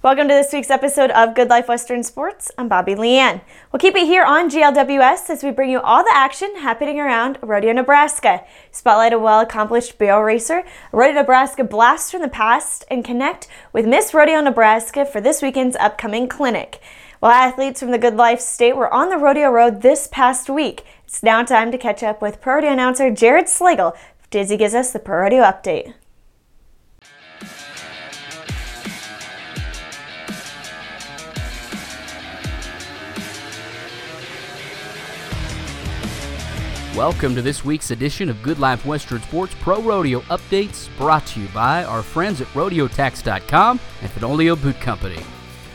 Welcome to this week's episode of Good Life Western Sports. I'm Bobby Leanne. We'll keep it here on GLWS as we bring you all the action happening around Rodeo, Nebraska. Spotlight a well accomplished barrel racer, Rodeo, Nebraska blast from the past, and connect with Miss Rodeo, Nebraska for this weekend's upcoming clinic. While athletes from the Good Life State were on the rodeo road this past week, it's now time to catch up with Pro Rodeo announcer Jared Slagle. Dizzy gives us the Pro Rodeo update. Welcome to this week's edition of Good Life Western Sports Pro Rodeo Updates brought to you by our friends at RodeoTax.com and Fenoglio Boot Company.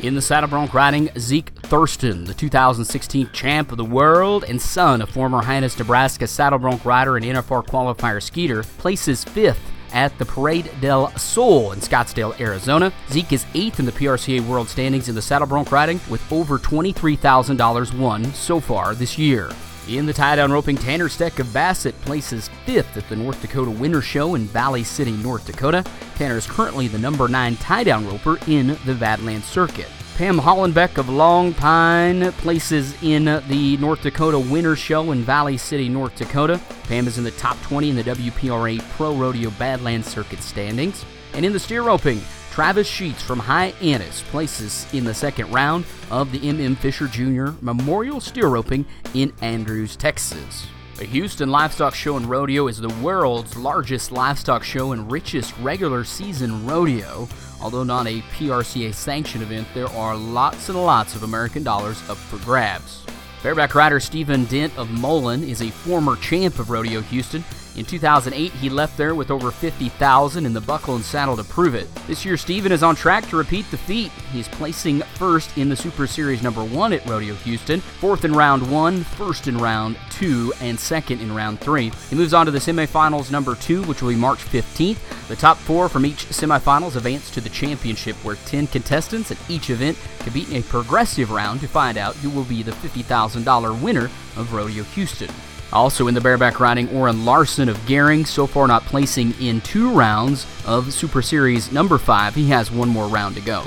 In the saddle bronc riding, Zeke Thurston, the 2016 champ of the world and son of former Hyannis, Nebraska saddle bronc rider and NFR qualifier Skeeter, places fifth at the Parade del Sol in Scottsdale, Arizona. Zeke is eighth in the PRCA World Standings in the saddle bronc riding with over $23,000 won so far this year. In the tie down roping, Tanner Steck of Bassett places fifth at the North Dakota Winter Show in Valley City, North Dakota. Tanner is currently the number nine tie down roper in the Badlands Circuit. Pam Hollenbeck of Long Pine places in the North Dakota Winter Show in Valley City, North Dakota. Pam is in the top 20 in the WPRA Pro Rodeo Badlands Circuit standings. And in the steer roping, Travis Sheets from Hyannis places in the second round of the M.M. Fisher Jr. Memorial Steer Roping in Andrews, Texas. The Houston Livestock Show and Rodeo is the world's largest livestock show and richest regular season rodeo. Although not a PRCA sanctioned event, there are lots and lots of American dollars up for grabs. Bareback rider Steven Dent of Mullen is a former champ of Rodeo Houston in 2008, he left there with over 50,000 in the buckle and saddle to prove it. This year, Steven is on track to repeat the feat. He's placing first in the Super Series number one at Rodeo Houston, fourth in round one, first in round two, and second in round three. He moves on to the semifinals number two, which will be March 15th. The top four from each semifinals advance to the championship, where 10 contestants at each event compete in a progressive round to find out who will be the $50,000 winner of Rodeo Houston. Also in the bareback riding, Orin Larsen of Gering, so far not placing in two rounds of Super Series number five. He has one more round to go.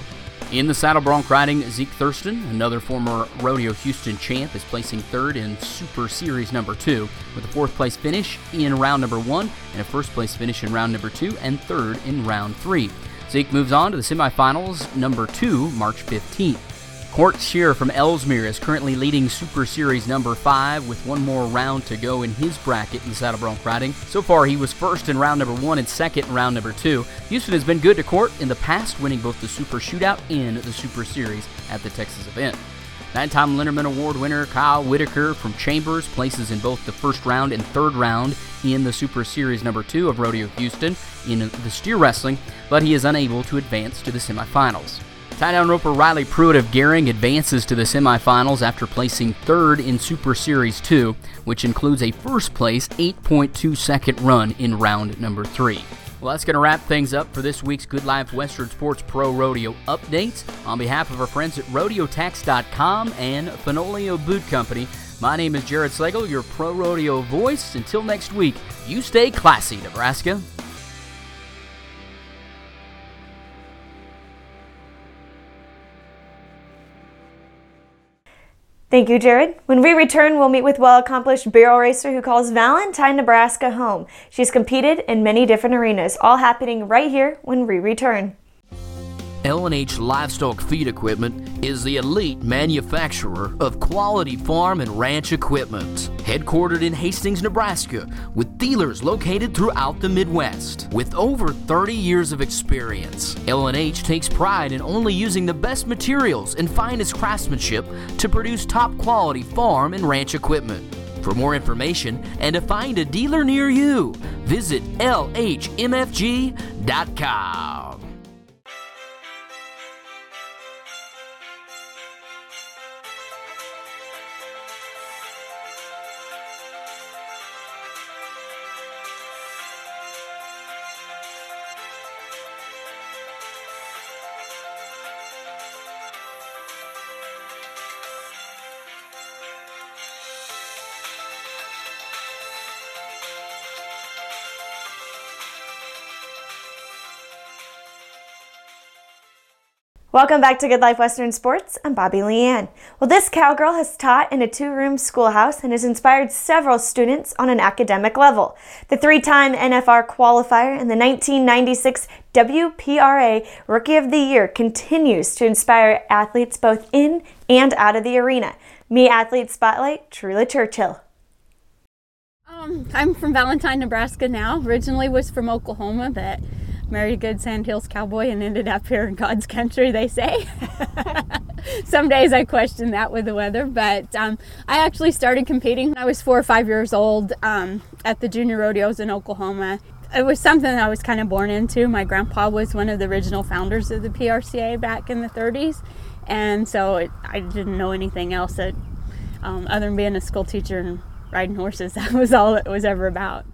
In the saddle bronc riding, Zeke Thurston, another former Rodeo Houston champ, is placing third in Super Series number two, with a fourth place finish in round number one and a first place finish in round number two and third in round three. Zeke moves on to the semifinals number two, March 15th. Cort Scheer from Elsmere is currently leading Super Series number 5 with one more round to go in his bracket in saddle bronc riding. So far, he was first in round number 1 and second in round number 2. Houston has been good to Cort in the past, winning both the Super Shootout and the Super Series at the Texas event. Nine-time Linderman Award winner Kyle Whitaker from Chambers places in both the first round and third round in the Super Series number 2 of Rodeo Houston in the steer wrestling, but he is unable to advance to the semifinals. Tie down roper Riley Pruitt of Gering advances to the semifinals after placing third in Super Series 2, which includes a first place 8.2 second run in round number 3. Well, that's going to wrap things up for this week's Good Life Western Sports Pro Rodeo updates. On behalf of our friends at RodeoTax.com and Fenoglio Boot Company, my name is Jared Slagle, your Pro Rodeo voice. Until next week, you stay classy, Nebraska. Thank you, Jared. When we return, we'll meet with well accomplished barrel racer who calls Valentine, Nebraska home. She's competed in many different arenas, all happening right here when we return. L&H Livestock Feed Equipment is the elite manufacturer of quality farm and ranch equipment. Headquartered in Hastings, Nebraska, with dealers located throughout the Midwest. With over 30 years of experience, L&H takes pride in only using the best materials and finest craftsmanship to produce top quality farm and ranch equipment. For more information and to find a dealer near you, visit lhmfg.com. Welcome back to Good Life Western Sports. I'm Bobby Leanne. Well, this cowgirl has taught in a two room schoolhouse and has inspired several students on an academic level. The three time NFR qualifier and the 1996 WPRA Rookie of the Year continues to inspire athletes both in and out of the arena. Me Athlete Spotlight, Trula Churchill. Um, I'm from Valentine, Nebraska now. Originally was from Oklahoma, but married a good Sandhills cowboy and ended up here in God's country, they say. Some days I question that with the weather, but um, I actually started competing when I was four or five years old um, at the junior rodeos in Oklahoma. It was something I was kind of born into. My grandpa was one of the original founders of the PRCA back in the 30s, and so it, I didn't know anything else that, um, other than being a school teacher and riding horses. That was all it was ever about.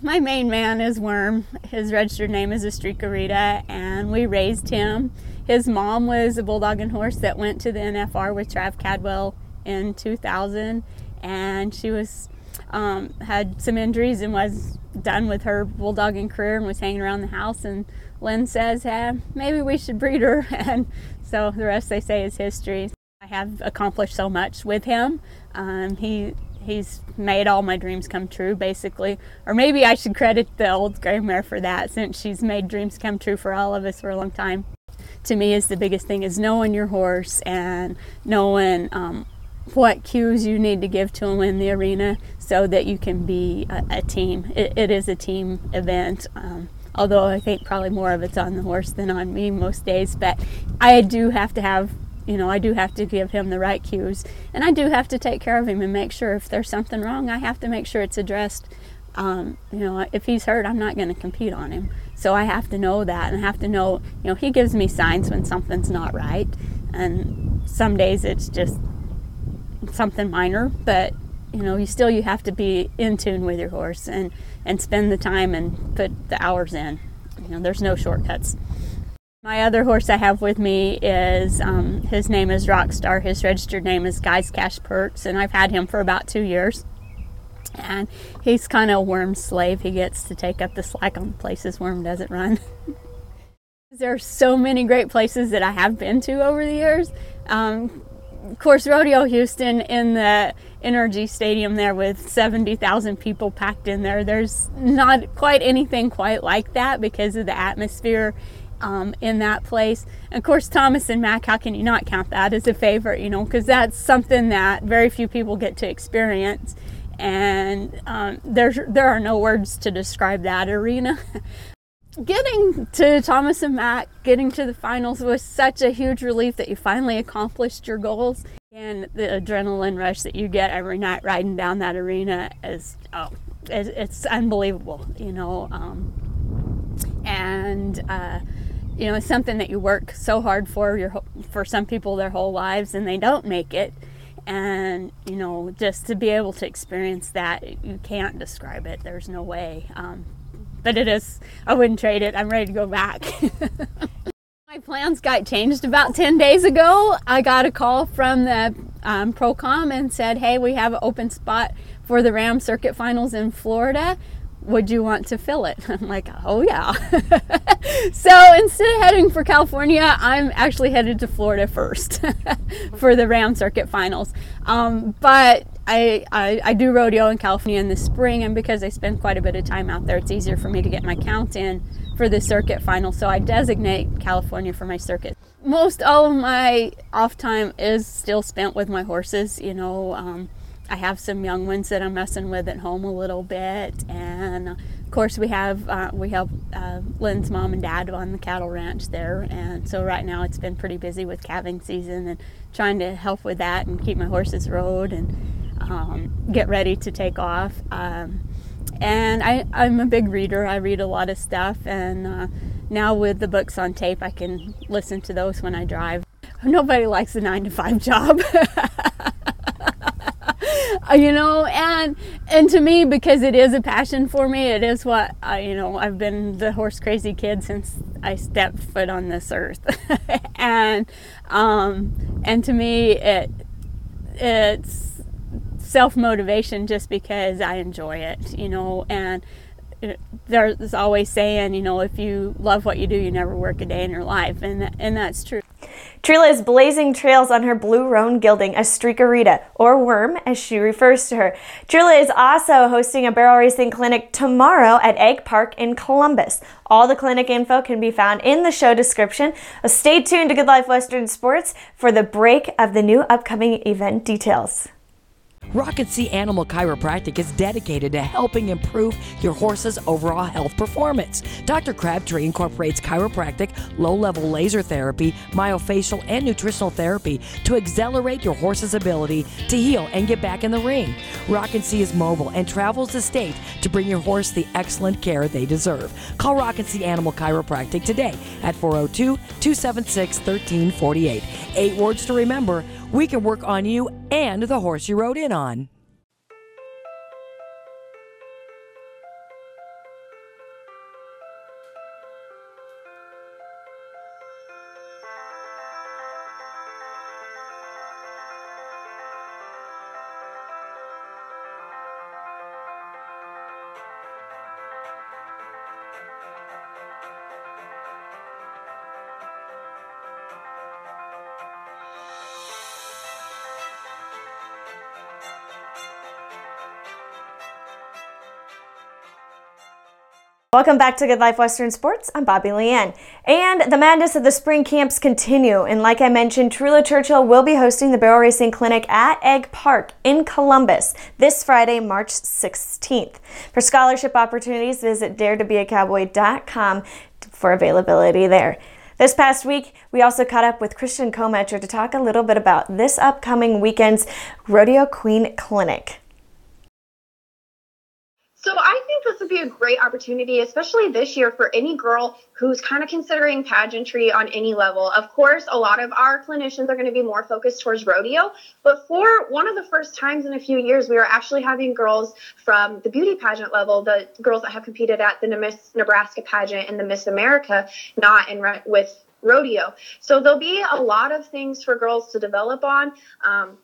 My main man is Worm. His registered name is Estrika and we raised him. His mom was a bulldog and horse that went to the NFR with Trav Cadwell in 2000, and she was um, had some injuries and was done with her bulldogging career and was hanging around the house. And Lynn says, hey, maybe we should breed her, and so the rest they say is history. I have accomplished so much with him. Um, he he's made all my dreams come true basically. Or maybe i should credit the old gray mare for that since she's made dreams come true for all of us for a long time. To me is the biggest thing is knowing your horse and knowing um, what cues you need to give to him in the arena so that you can be a, a team. It, it is a team event um, although i think probably more of it's on the horse than on me most days but i do have to have you know, I do have to give him the right cues, and I do have to take care of him and make sure if there's something wrong, I have to make sure it's addressed. Um, you know, if he's hurt, I'm not going to compete on him. So I have to know that, and I have to know, you know, he gives me signs when something's not right, and some days it's just something minor, but you know, you still you have to be in tune with your horse and and spend the time and put the hours in. You know, there's no shortcuts. My other horse I have with me is um, his name is Rockstar. His registered name is Guy's Cash Perks, and I've had him for about two years. And he's kind of a worm slave. He gets to take up the slack on places Worm doesn't run. there are so many great places that I have been to over the years. Um, of course, Rodeo Houston in the NRG Stadium there with 70,000 people packed in there. There's not quite anything quite like that because of the atmosphere um, in that place. And of course, Thomas and Mack, how can you not count that as a favorite, you know, because that's something that very few people get to experience. And um, there's, there are no words to describe that arena. getting to Thomas and Mack, getting to the finals was such a huge relief that you finally accomplished your goals. And the adrenaline rush that you get every night riding down that arena is, oh, it's, unbelievable, you know. Um, and, uh, you know, it's something that you work so hard for your for some people their whole lives and they don't make it. And you know, just to be able to experience that, you can't describe it. There's no way. Um, but it is. I wouldn't trade it. I'm ready to go back. My plans got changed about 10 days ago. I got a call from the um, Procom and said, hey, we have an open spot for the Ram Circuit Finals in Florida would you want to fill it? I'm like, oh yeah. so instead of heading for California, I'm actually headed to Florida first for the Ram Circuit Finals. Um, but I, I, I, do rodeo in California in the spring, and because I spend quite a bit of time out there, it's easier for me to get my count in for the circuit final. So I designate California for my circuit. Most all of my off time is still spent with my horses, you know. Um, I have some young ones that I'm messing with at home a little bit, and of course we have uh, we help uh, Lynn's mom and dad on the cattle ranch there, and so right now it's been pretty busy with calving season and trying to help with that and keep my horses rode and um, get ready to take off. Um, and I, I'm a big reader. I read a lot of stuff, and uh, now with the books on tape, I can listen to those when I drive. Nobody likes a nine to five job. You know and and to me because it is a passion for me it is what I, you know i've been the horse crazy kid since i stepped foot on this earth. And um and to me it it's self motivation just because i enjoy it you know and there's always saying you know if you love what you do you never work a day in your life and and that's true Trula is blazing trails on her blue roan gelding, a Streakerita, or Worm as she refers to her. Trula is also hosting a barrel racing clinic tomorrow at Ag Park in Columbus. All the clinic info can be found in the show description. Uh, stay tuned to Good Life Western Sports for the break of the new upcoming event details. Rocket Sea Animal Chiropractic is dedicated to helping improve your horse's overall health performance. Dr. Crabtree incorporates chiropractic, low level laser therapy, myofascial, and nutritional therapy to accelerate your horse's ability to heal and get back in the ring. Rocket Sea is mobile and travels the state to bring your horse the excellent care they deserve. Call Rocket Sea Animal Chiropractic today at 402 276 1348. Eight words to remember we can work on you and the horse you rode in on. Welcome back to Good Life Western Sports. I'm Bobby Leanne. And the madness of the spring camps continue. And like I mentioned, Trula Churchill will be hosting the barrel racing clinic at Ag Park in Columbus this Friday, March 16th. For scholarship opportunities, visit daretobeacowboy.com for availability there. This past week, we also caught up with Christian Kometcher to talk a little bit about this upcoming weekend's Rodeo Queen Clinic. So I this would be a great opportunity, especially this year, for any girl who's kind of considering pageantry on any level. Of course, a lot of our clinicians are going to be more focused towards rodeo, but for one of the first times in a few years, we are actually having girls from the beauty pageant level, the girls that have competed at the Miss Nebraska pageant and the Miss America, not in with rodeo. So there'll be a lot of things for girls to develop on. Um,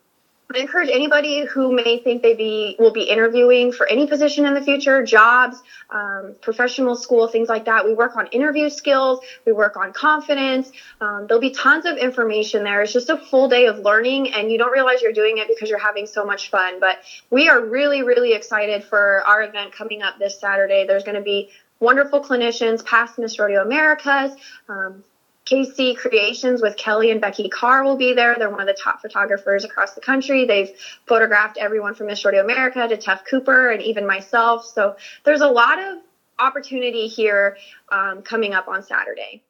I encourage anybody who may think they be will be interviewing for any position in the future, jobs, um, professional school, things like that. We work on interview skills. We work on confidence. Um, there'll be tons of information there. It's just a full day of learning, and you don't realize you're doing it because you're having so much fun. But we are really, really excited for our event coming up this Saturday. There's going to be wonderful clinicians, past Miss Rodeo Americas, um, KC Creations with Kelly and Becky Carr will be there. They're one of the top photographers across the country. They've photographed everyone from Miss Rodeo America to Tuf Cooper and even myself. So there's a lot of opportunity here um, coming up on Saturday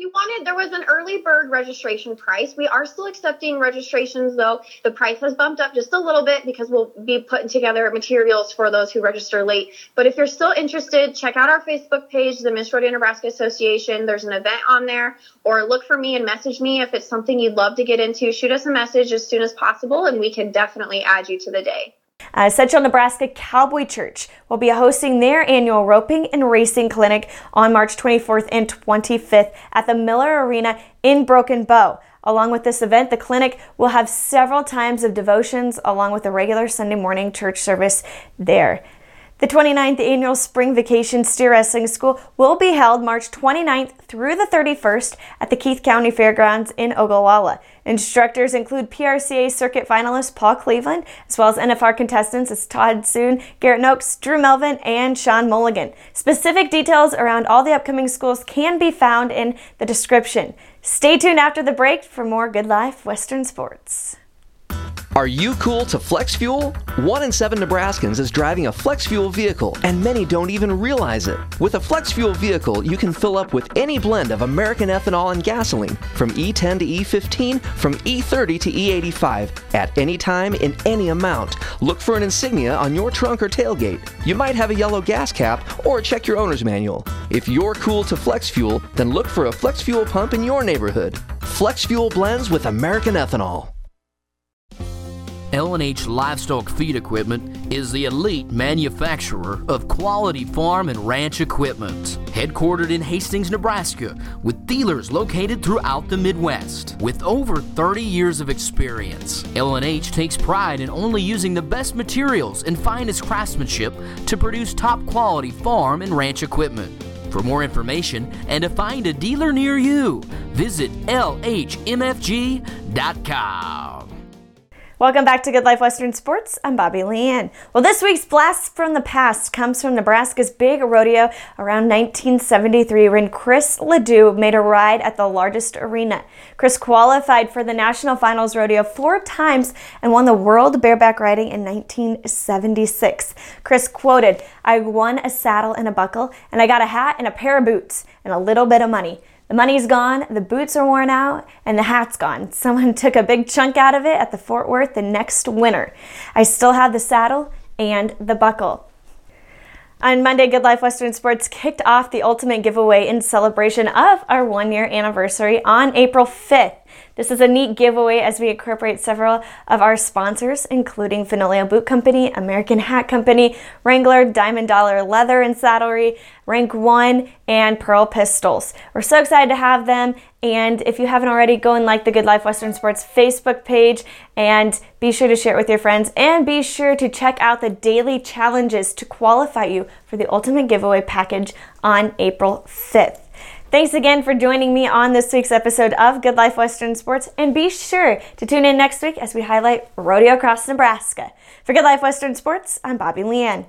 you wanted, there was an early bird registration price. We are still accepting registrations though. The price has bumped up just a little bit because we'll be putting together materials for those who register late. But if you're still interested, check out our Facebook page, the Rodeo Nebraska Association. There's an event on there or look for me and message me if it's something you'd love to get into. Shoot us a message as soon as possible and we can definitely add you to the day. Uh, Central Nebraska Cowboy Church will be hosting their annual roping and racing clinic on March 24th and 25th at the Miller Arena in Broken Bow. Along with this event, the clinic will have several times of devotions along with a regular Sunday morning church service there. The 29th annual Spring Vacation Steer Wrestling School will be held March 29th through the 31st at the Keith County Fairgrounds in Ogallala. Instructors include PRCA circuit finalist Paul Cleveland, as well as NFR contestants as Todd Suhn, Garrett Nokes, Drew Melvin, and Sean Mulligan. Specific details around all the upcoming schools can be found in the description. Stay tuned after the break for more Good Life Western Sports. Are you cool to flex fuel? One in seven Nebraskans is driving a flex fuel vehicle, and many don't even realize it. With a flex fuel vehicle, you can fill up with any blend of American ethanol and gasoline, from E10 to E15, from E30 to E85, at any time in any amount. Look for an insignia on your trunk or tailgate. You might have a yellow gas cap, or check your owner's manual. If you're cool to flex fuel, then look for a flex fuel pump in your neighborhood. Flex fuel blends with American ethanol. L&H Livestock Feed Equipment is the elite manufacturer of quality farm and ranch equipment. Headquartered in Hastings, Nebraska, with dealers located throughout the Midwest. With over 30 years of experience, L&H takes pride in only using the best materials and finest craftsmanship to produce top quality farm and ranch equipment. For more information and to find a dealer near you, visit LHMFG.com. Welcome back to Good Life Western Sports. I'm Bobby Leanne. Well, this week's blast from the past comes from Nebraska's big rodeo around 1973 when Chris LeDoux made a ride at the largest arena. Chris qualified for the National Finals Rodeo four times and won the World Bareback Riding in 1976. Chris quoted, I won a saddle and a buckle, and I got a hat and a pair of boots and a little bit of money. The money's gone, the boots are worn out, and the hat's gone. Someone took a big chunk out of it at the Fort Worth the next winter. I still have the saddle and the buckle. On Monday, Good Life Western Sports kicked off the ultimate giveaway in celebration of our one year anniversary on April 5th. This is a neat giveaway as we incorporate several of our sponsors, including Fenoglio Boot Company, American Hat Company, Wrangler, Diamond Dollar Leather and Saddlery, Rank One, and Pearl Pistols. We're so excited to have them. And if you haven't already, go and like the Good Life Western Sports Facebook page and be sure to share it with your friends. And be sure to check out the daily challenges to qualify you for the ultimate giveaway package on April 5th. Thanks again for joining me on this week's episode of Good Life Western Sports, and be sure to tune in next week as we highlight Rodeo Across Nebraska. For Good Life Western Sports, I'm Bobby Leanne.